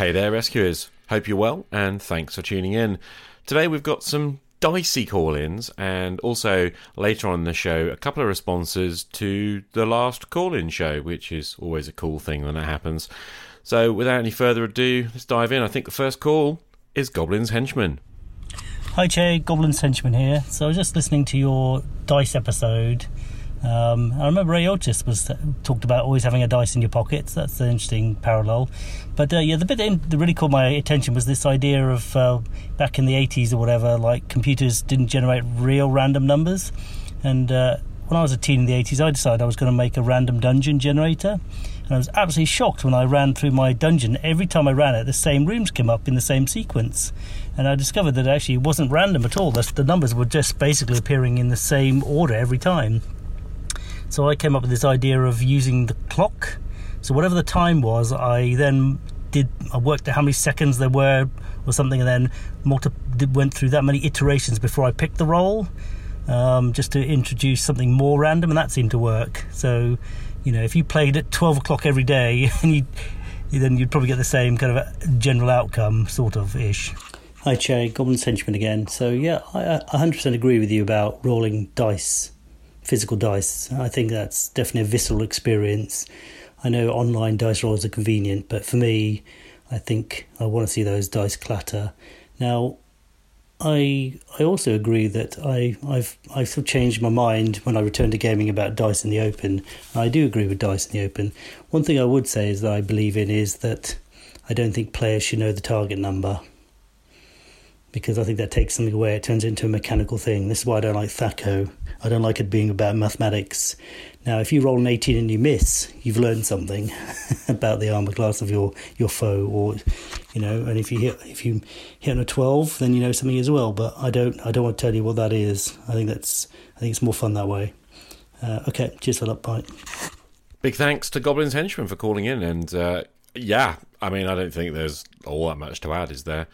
Hey there, rescuers. Hope you're well, and thanks for tuning in. Today we've got some dicey call ins, and also later on in the show, a couple of responses to the last call in show, which is always a cool thing when that happens. So, without any further ado, let's dive in. I think the first call is Goblin's Henchman. Hi, Che, Goblin's Henchman here. So, I was just listening to your dice episode um, I remember Ray Otis was talked about always having a dice in your pockets. That's an interesting parallel. But uh, yeah, the bit that really caught my attention was this idea of uh, back in the 80s or whatever, like computers didn't generate real random numbers. And uh, when I was a teen in the 80s, I decided I was going to make a random dungeon generator. And I was absolutely shocked when I ran through my dungeon. Every time I ran it, the same rooms came up in the same sequence. And I discovered that actually it wasn't random at all. The numbers were just basically appearing in the same order every time. So I came up with this idea of using the clock. So whatever the time was, I then did I worked out how many seconds there were or something, and then multi- went through that many iterations before I picked the roll, um, just to introduce something more random, and that seemed to work. So, you know, if you played at twelve o'clock every day, and you then you'd probably get the same kind of general outcome, sort of ish. Hi, Che, Goblin Henchman again. So yeah, I 100% agree with you about rolling dice physical dice. I think that's definitely a visceral experience. I know online dice rolls are convenient, but for me, I think I want to see those dice clatter. Now, I I also agree that I I've I've sort of changed my mind when I returned to gaming about dice in the open. I do agree with dice in the open. One thing I would say is that I believe in is that I don't think players should know the target number because I think that takes something away. It turns into a mechanical thing. This is why I don't like THAC0. I don't like it being about mathematics. Now, if you roll an 18 and you miss, you've learned something about the armor class of your, your foe, or you know. And if you hit if you hit on a 12, then you know something as well. But I don't I don't want to tell you what that is. I think that's I think it's more fun that way. Uh, okay, cheers for that. Bye. Big thanks to Goblin's Henchman for calling in, and uh, yeah, I mean I don't think there's all that much to add, is there?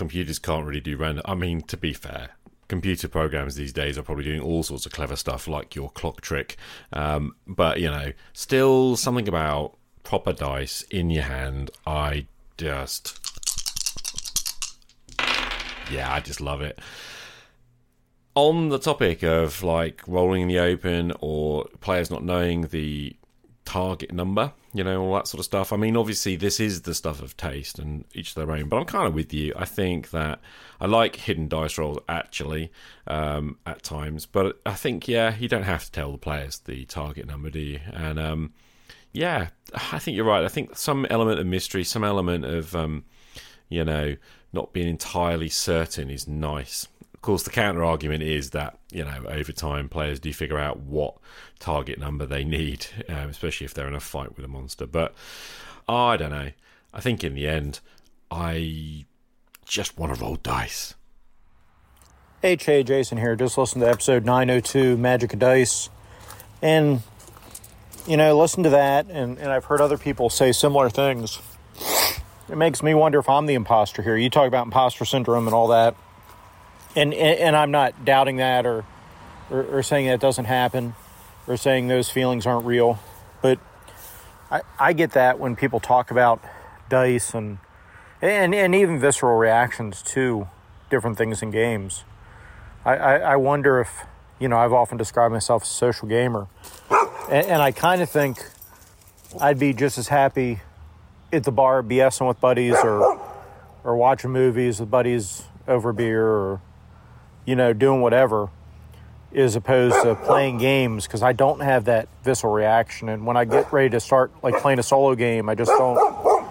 Computers can't really do random. I mean, to be fair, computer programs these days are probably doing all sorts of clever stuff like your clock trick. Um, but, you know, still something about proper dice in your hand. I just. Yeah, I just love it. On the topic of like rolling in the open or players not knowing the target number, you know, all that sort of stuff. I mean, obviously, this is the stuff of taste and each their own, but I'm kind of with you. I think that I like hidden dice rolls actually um, at times, but I think, yeah, you don't have to tell the players the target number, do you? And um, yeah, I think you're right. I think some element of mystery, some element of, um, you know, not being entirely certain is nice. Of course, the counter argument is that you know over time players do figure out what target number they need, um, especially if they're in a fight with a monster. But I don't know. I think in the end, I just want to roll dice. Hey, Jason here. Just listened to episode 902, Magic of Dice. And, you know, listen to that, and, and I've heard other people say similar things. It makes me wonder if I'm the imposter here. You talk about imposter syndrome and all that and, and I'm not doubting that or, or, or saying that doesn't happen or saying those feelings aren't real, but I, I get that when people talk about dice and and and even visceral reactions to different things in games. I, I, I wonder if you know I've often described myself as a social gamer, and, and I kind of think I'd be just as happy at the bar BSing with buddies or or watching movies with buddies over beer or you know, doing whatever, as opposed to playing games because I don't have that visceral reaction. And when I get ready to start like playing a solo game, I just don't.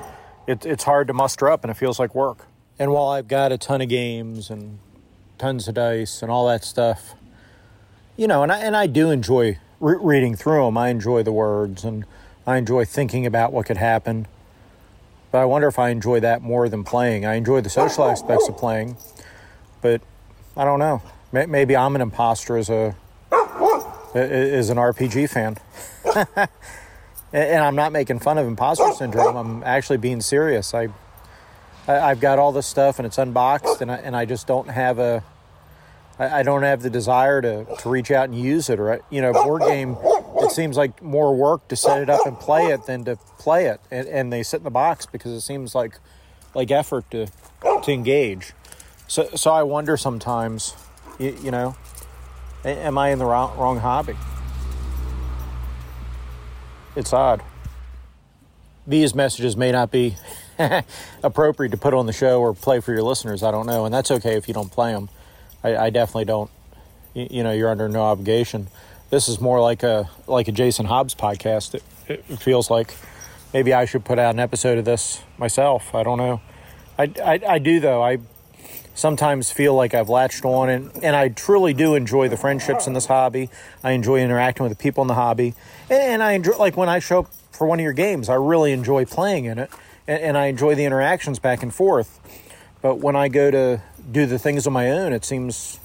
It, it's hard to muster up, and it feels like work. And while I've got a ton of games and tons of dice and all that stuff, you know, and I and I do enjoy re- reading through them. I enjoy the words and I enjoy thinking about what could happen. But I wonder if I enjoy that more than playing. I enjoy the social aspects of playing, but I don't know. Maybe I'm an imposter as a as an RPG fan. and I'm not making fun of imposter syndrome. I'm actually being serious. I, I have got all this stuff and it's unboxed, and I and I just don't have a. I don't have the desire to, to reach out and use it, or you know, board game it seems like more work to set it up and play it than to play it, and, and they sit in the box because it seems like like effort to to engage. So so I wonder sometimes, you, you know, am I in the wrong, wrong hobby? It's odd. These messages may not be appropriate to put on the show or play for your listeners. I don't know, and that's okay if you don't play them. I, I definitely don't. You, know, you're under no obligation. This is more like a like a Jason Hobbs podcast. It, it feels like maybe I should put out an episode of this myself. I don't know. I, I, I do though. I sometimes feel like I've latched on, and, and I truly do enjoy the friendships in this hobby. I enjoy interacting with the people in the hobby, and, I enjoy like when I show up for one of your games. I really enjoy playing in it and, and I enjoy the interactions back and forth. But when I go to do the things on my own, it seems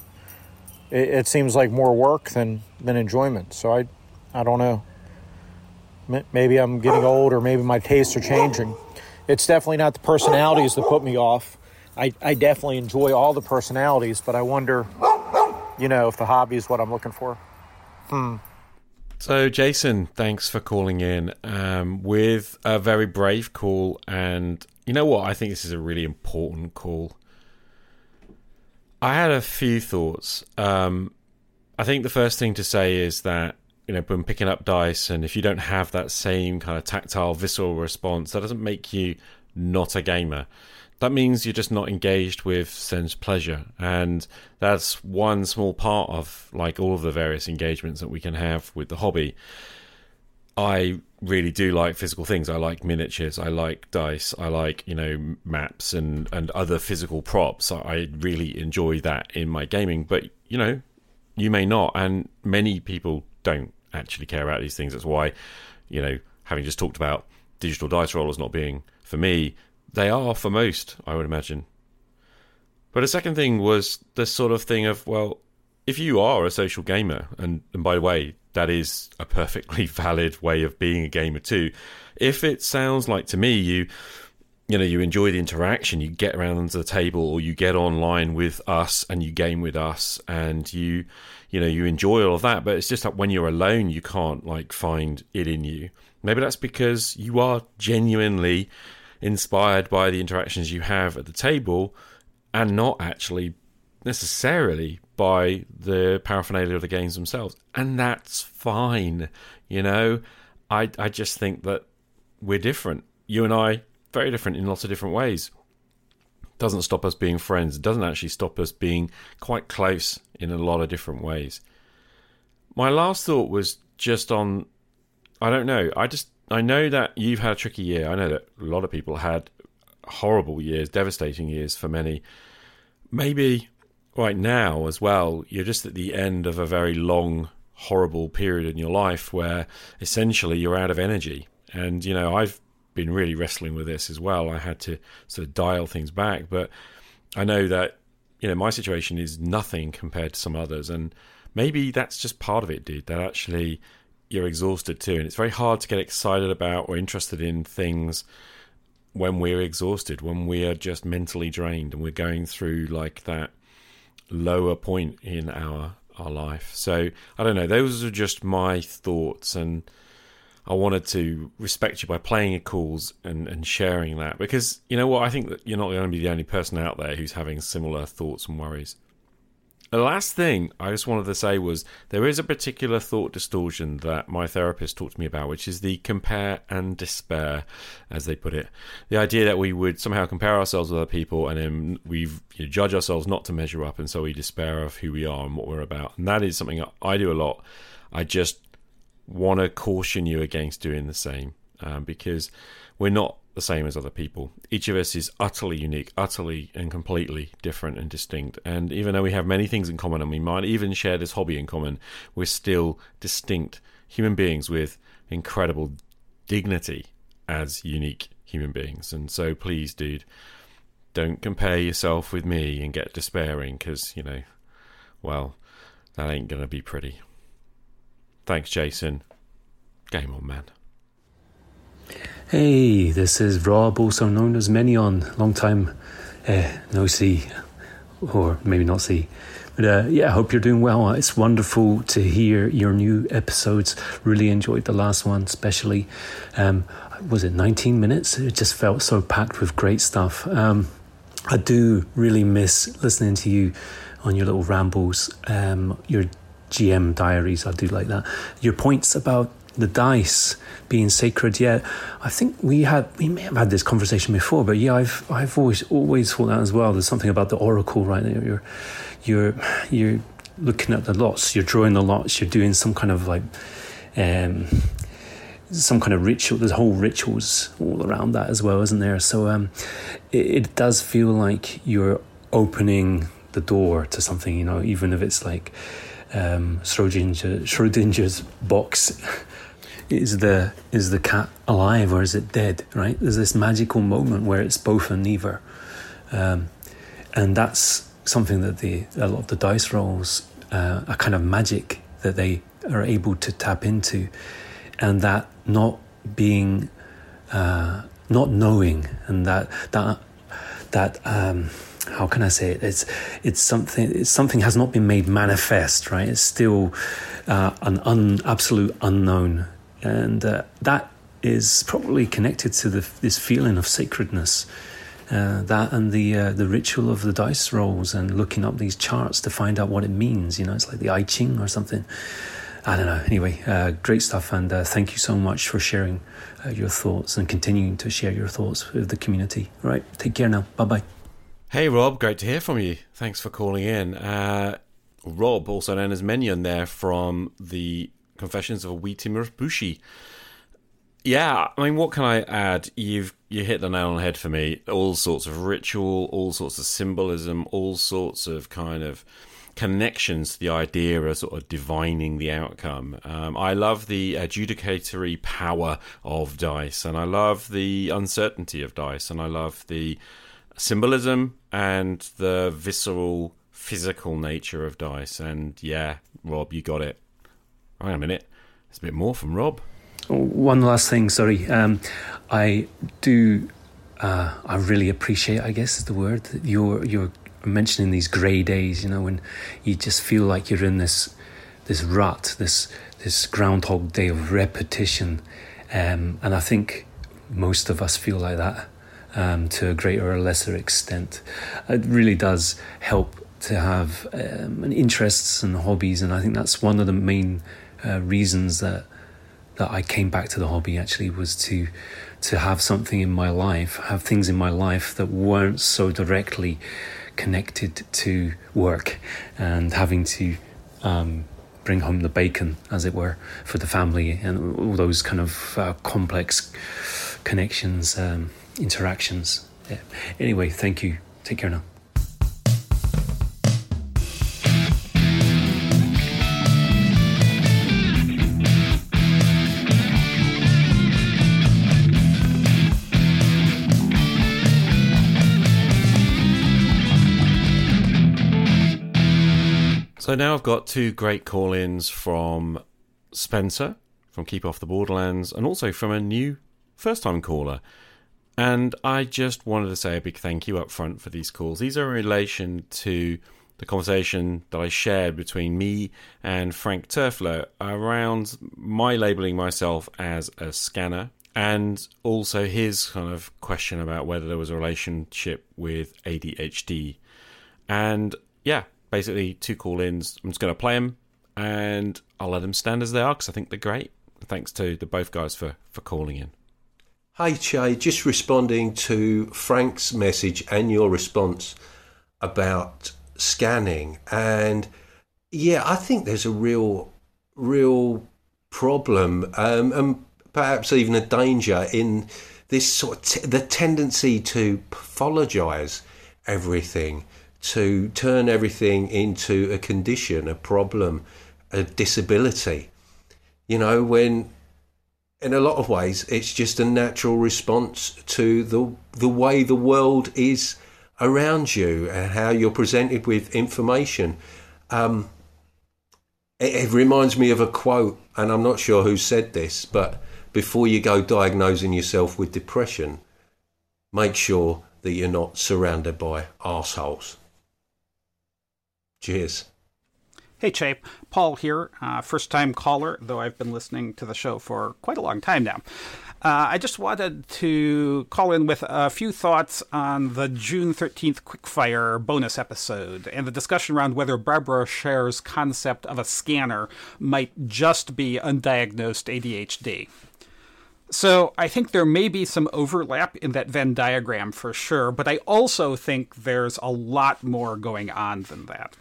it, it seems like more work than than enjoyment. So I I don't know. Maybe I'm getting old, or maybe my tastes are changing. It's definitely not the personalities that put me off. I, I definitely enjoy all the personalities, but I wonder, you know, if the hobby is what I'm looking for. Hmm. So, Jason, thanks for calling in um, with a very brave call. And you know what? I think this is a really important call. I had a few thoughts. Um, I think the first thing to say is that, you know, when picking up dice, and if you don't have that same kind of tactile, visceral response, that doesn't make you not a gamer that means you're just not engaged with sense pleasure. And that's one small part of like all of the various engagements that we can have with the hobby. I really do like physical things. I like miniatures. I like dice. I like you know maps and and other physical props. I really enjoy that in my gaming. But you know you may not. And many people don't actually care about these things. That's why you know having just talked about digital dice rollers not being for me they are for most, I would imagine. But a second thing was this sort of thing of, well, if you are a social gamer, and, and by the way, that is a perfectly valid way of being a gamer too. If it sounds like to me you you know you enjoy the interaction you get around to the table or you get online with us and you game with us and you you know you enjoy all of that but it's just that when you're alone you can't like find it in you maybe that's because you are genuinely inspired by the interactions you have at the table and not actually necessarily by the paraphernalia of the games themselves. And that's fine. You know, I I just think that we're different. You and I very different in lots of different ways. Doesn't stop us being friends. It doesn't actually stop us being quite close in a lot of different ways. My last thought was just on I don't know. I just I know that you've had a tricky year. I know that a lot of people had horrible years, devastating years for many. Maybe right now as well, you're just at the end of a very long, horrible period in your life where essentially you're out of energy. And, you know, I've been really wrestling with this as well. I had to sort of dial things back. But I know that, you know, my situation is nothing compared to some others. And maybe that's just part of it, dude. That actually you're exhausted too. And it's very hard to get excited about or interested in things when we're exhausted, when we are just mentally drained and we're going through like that lower point in our our life. So I don't know. Those are just my thoughts, and I wanted to respect you by playing your calls and and sharing that because you know what I think that you're not going to be the only person out there who's having similar thoughts and worries. The last thing I just wanted to say was there is a particular thought distortion that my therapist talked to me about, which is the compare and despair, as they put it. The idea that we would somehow compare ourselves with other people and then we you know, judge ourselves not to measure up, and so we despair of who we are and what we're about. And that is something I do a lot. I just want to caution you against doing the same um, because we're not the same as other people. Each of us is utterly unique, utterly and completely different and distinct. And even though we have many things in common and we might even share this hobby in common, we're still distinct human beings with incredible dignity as unique human beings. And so, please, dude, don't compare yourself with me and get despairing because, you know, well, that ain't going to be pretty. Thanks, Jason. Game on, man. Hey, this is Rob, also known as Menion. Long time uh, no see, or maybe not see. But uh, yeah, I hope you're doing well. It's wonderful to hear your new episodes. Really enjoyed the last one, especially. Um, was it 19 minutes? It just felt so packed with great stuff. Um, I do really miss listening to you on your little rambles, um, your GM diaries. I do like that. Your points about the dice being sacred. Yeah, I think we had we may have had this conversation before, but yeah, I've I've always always thought that as well. There's something about the oracle, right? You're you're you're looking at the lots, you're drawing the lots, you're doing some kind of like um, some kind of ritual. There's whole rituals all around that as well, isn't there? So um, it, it does feel like you're opening the door to something, you know, even if it's like um, Schrodinger, Schrodinger's box. is the is the cat alive or is it dead? Right? There's this magical moment where it's both and neither, um, and that's something that the a lot of the dice rolls uh, a kind of magic that they are able to tap into, and that not being, uh, not knowing, and that that that. Um, how can I say it? It's it's something it's something has not been made manifest, right? It's still uh, an un, absolute unknown, and uh, that is probably connected to the, this feeling of sacredness. Uh, that and the uh, the ritual of the dice rolls and looking up these charts to find out what it means. You know, it's like the I Ching or something. I don't know. Anyway, uh, great stuff, and uh, thank you so much for sharing uh, your thoughts and continuing to share your thoughts with the community. All right, take care now. Bye bye. Hey Rob, great to hear from you. Thanks for calling in. Uh, Rob, also known as Menion, there from the Confessions of a Wee Bushi. Yeah, I mean, what can I add? You've you hit the nail on the head for me. All sorts of ritual, all sorts of symbolism, all sorts of kind of connections to the idea of sort of divining the outcome. Um, I love the adjudicatory power of dice, and I love the uncertainty of dice, and I love the symbolism and the visceral, physical nature of dice. And yeah, Rob, you got it. Hang on a minute. There's a bit more from Rob. One last thing, sorry. Um, I do. Uh, I really appreciate. I guess is the word you're mentioning these grey days. You know, when you just feel like you're in this this rut, this this groundhog day of repetition, um, and I think most of us feel like that um, to a greater or lesser extent. It really does help to have um, interests and hobbies, and I think that's one of the main uh, reasons that that I came back to the hobby actually was to to have something in my life, have things in my life that weren't so directly connected to work and having to um, bring home the bacon, as it were, for the family and all those kind of uh, complex connections, um, interactions. Yeah. Anyway, thank you. Take care now. So now I've got two great call ins from Spencer from Keep Off the Borderlands and also from a new first time caller. And I just wanted to say a big thank you up front for these calls. These are in relation to the conversation that I shared between me and Frank Turfler around my labeling myself as a scanner and also his kind of question about whether there was a relationship with ADHD. And yeah, basically two call ins. I'm just going to play them and I'll let them stand as they are because I think they're great. Thanks to the both guys for, for calling in. Hi, Che. Just responding to Frank's message and your response about scanning. And yeah, I think there's a real, real problem um, and perhaps even a danger in this sort of t- the tendency to pathologize everything to turn everything into a condition, a problem, a disability. You know, when in a lot of ways it's just a natural response to the the way the world is around you and how you're presented with information. Um, it, it reminds me of a quote, and I'm not sure who said this, but before you go diagnosing yourself with depression, make sure that you're not surrounded by assholes Cheers. Hey, Che. Paul here. Uh, first time caller, though I've been listening to the show for quite a long time now. Uh, I just wanted to call in with a few thoughts on the June 13th Quickfire bonus episode and the discussion around whether Barbara Sher's concept of a scanner might just be undiagnosed ADHD. So I think there may be some overlap in that Venn diagram for sure, but I also think there's a lot more going on than that.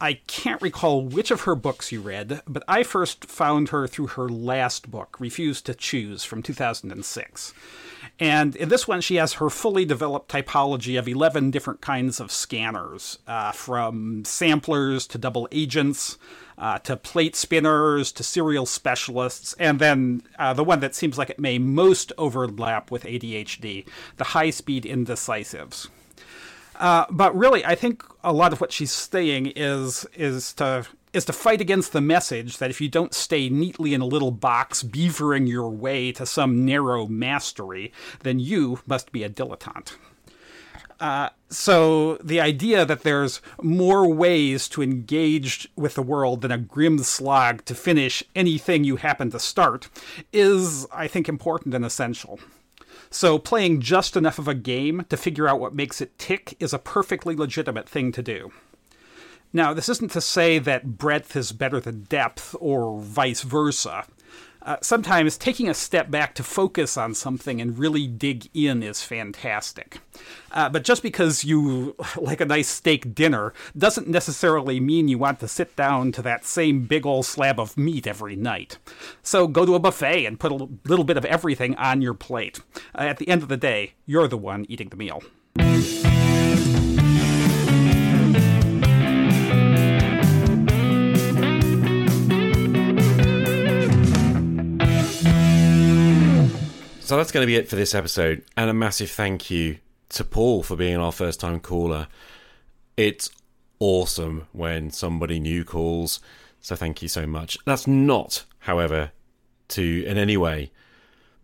I can't recall which of her books you read, but I first found her through her last book, Refuse to Choose, from 2006. And in this one, she has her fully developed typology of 11 different kinds of scanners, uh, from samplers to double agents, uh, to plate spinners, to serial specialists, and then uh, the one that seems like it may most overlap with ADHD, the high speed indecisives. Uh, but really, I think a lot of what she's saying is is to is to fight against the message that if you don't stay neatly in a little box, beavering your way to some narrow mastery, then you must be a dilettante. Uh, so the idea that there's more ways to engage with the world than a grim slog to finish anything you happen to start is, I think, important and essential. So playing just enough of a game to figure out what makes it tick is a perfectly legitimate thing to do. Now, this isn't to say that breadth is better than depth or vice versa. Uh, sometimes taking a step back to focus on something and really dig in is fantastic. Uh, but just because you like a nice steak dinner doesn't necessarily mean you want to sit down to that same big old slab of meat every night. So go to a buffet and put a little bit of everything on your plate. Uh, at the end of the day, you're the one eating the meal. So that's going to be it for this episode. And a massive thank you to Paul for being our first time caller. It's awesome when somebody new calls. So thank you so much. That's not, however, to in any way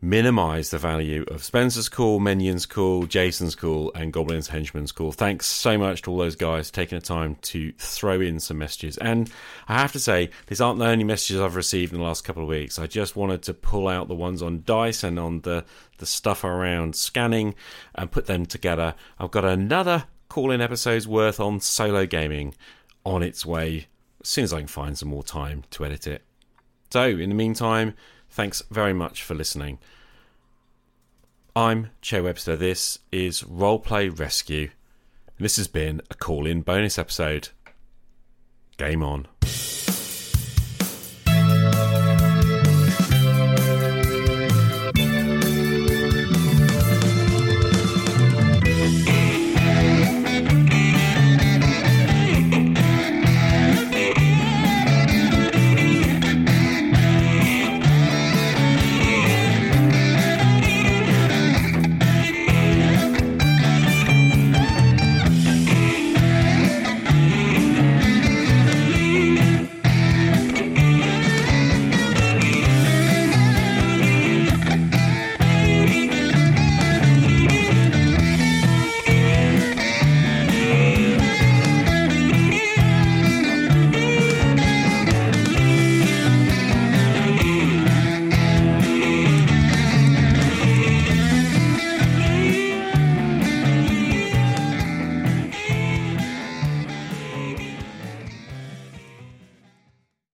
minimize the value of Spencer's call, Menion's call, Jason's call, and Goblin's Henchman's call. Thanks so much to all those guys taking the time to throw in some messages. And I have to say, these aren't the only messages I've received in the last couple of weeks. I just wanted to pull out the ones on dice and on the, the stuff around scanning and put them together. I've got another call in episodes worth on solo gaming on its way as soon as I can find some more time to edit it. So, in the meantime, Thanks very much for listening. I'm Che Webster. This is Roleplay Rescue. And this has been a call in bonus episode. Game on.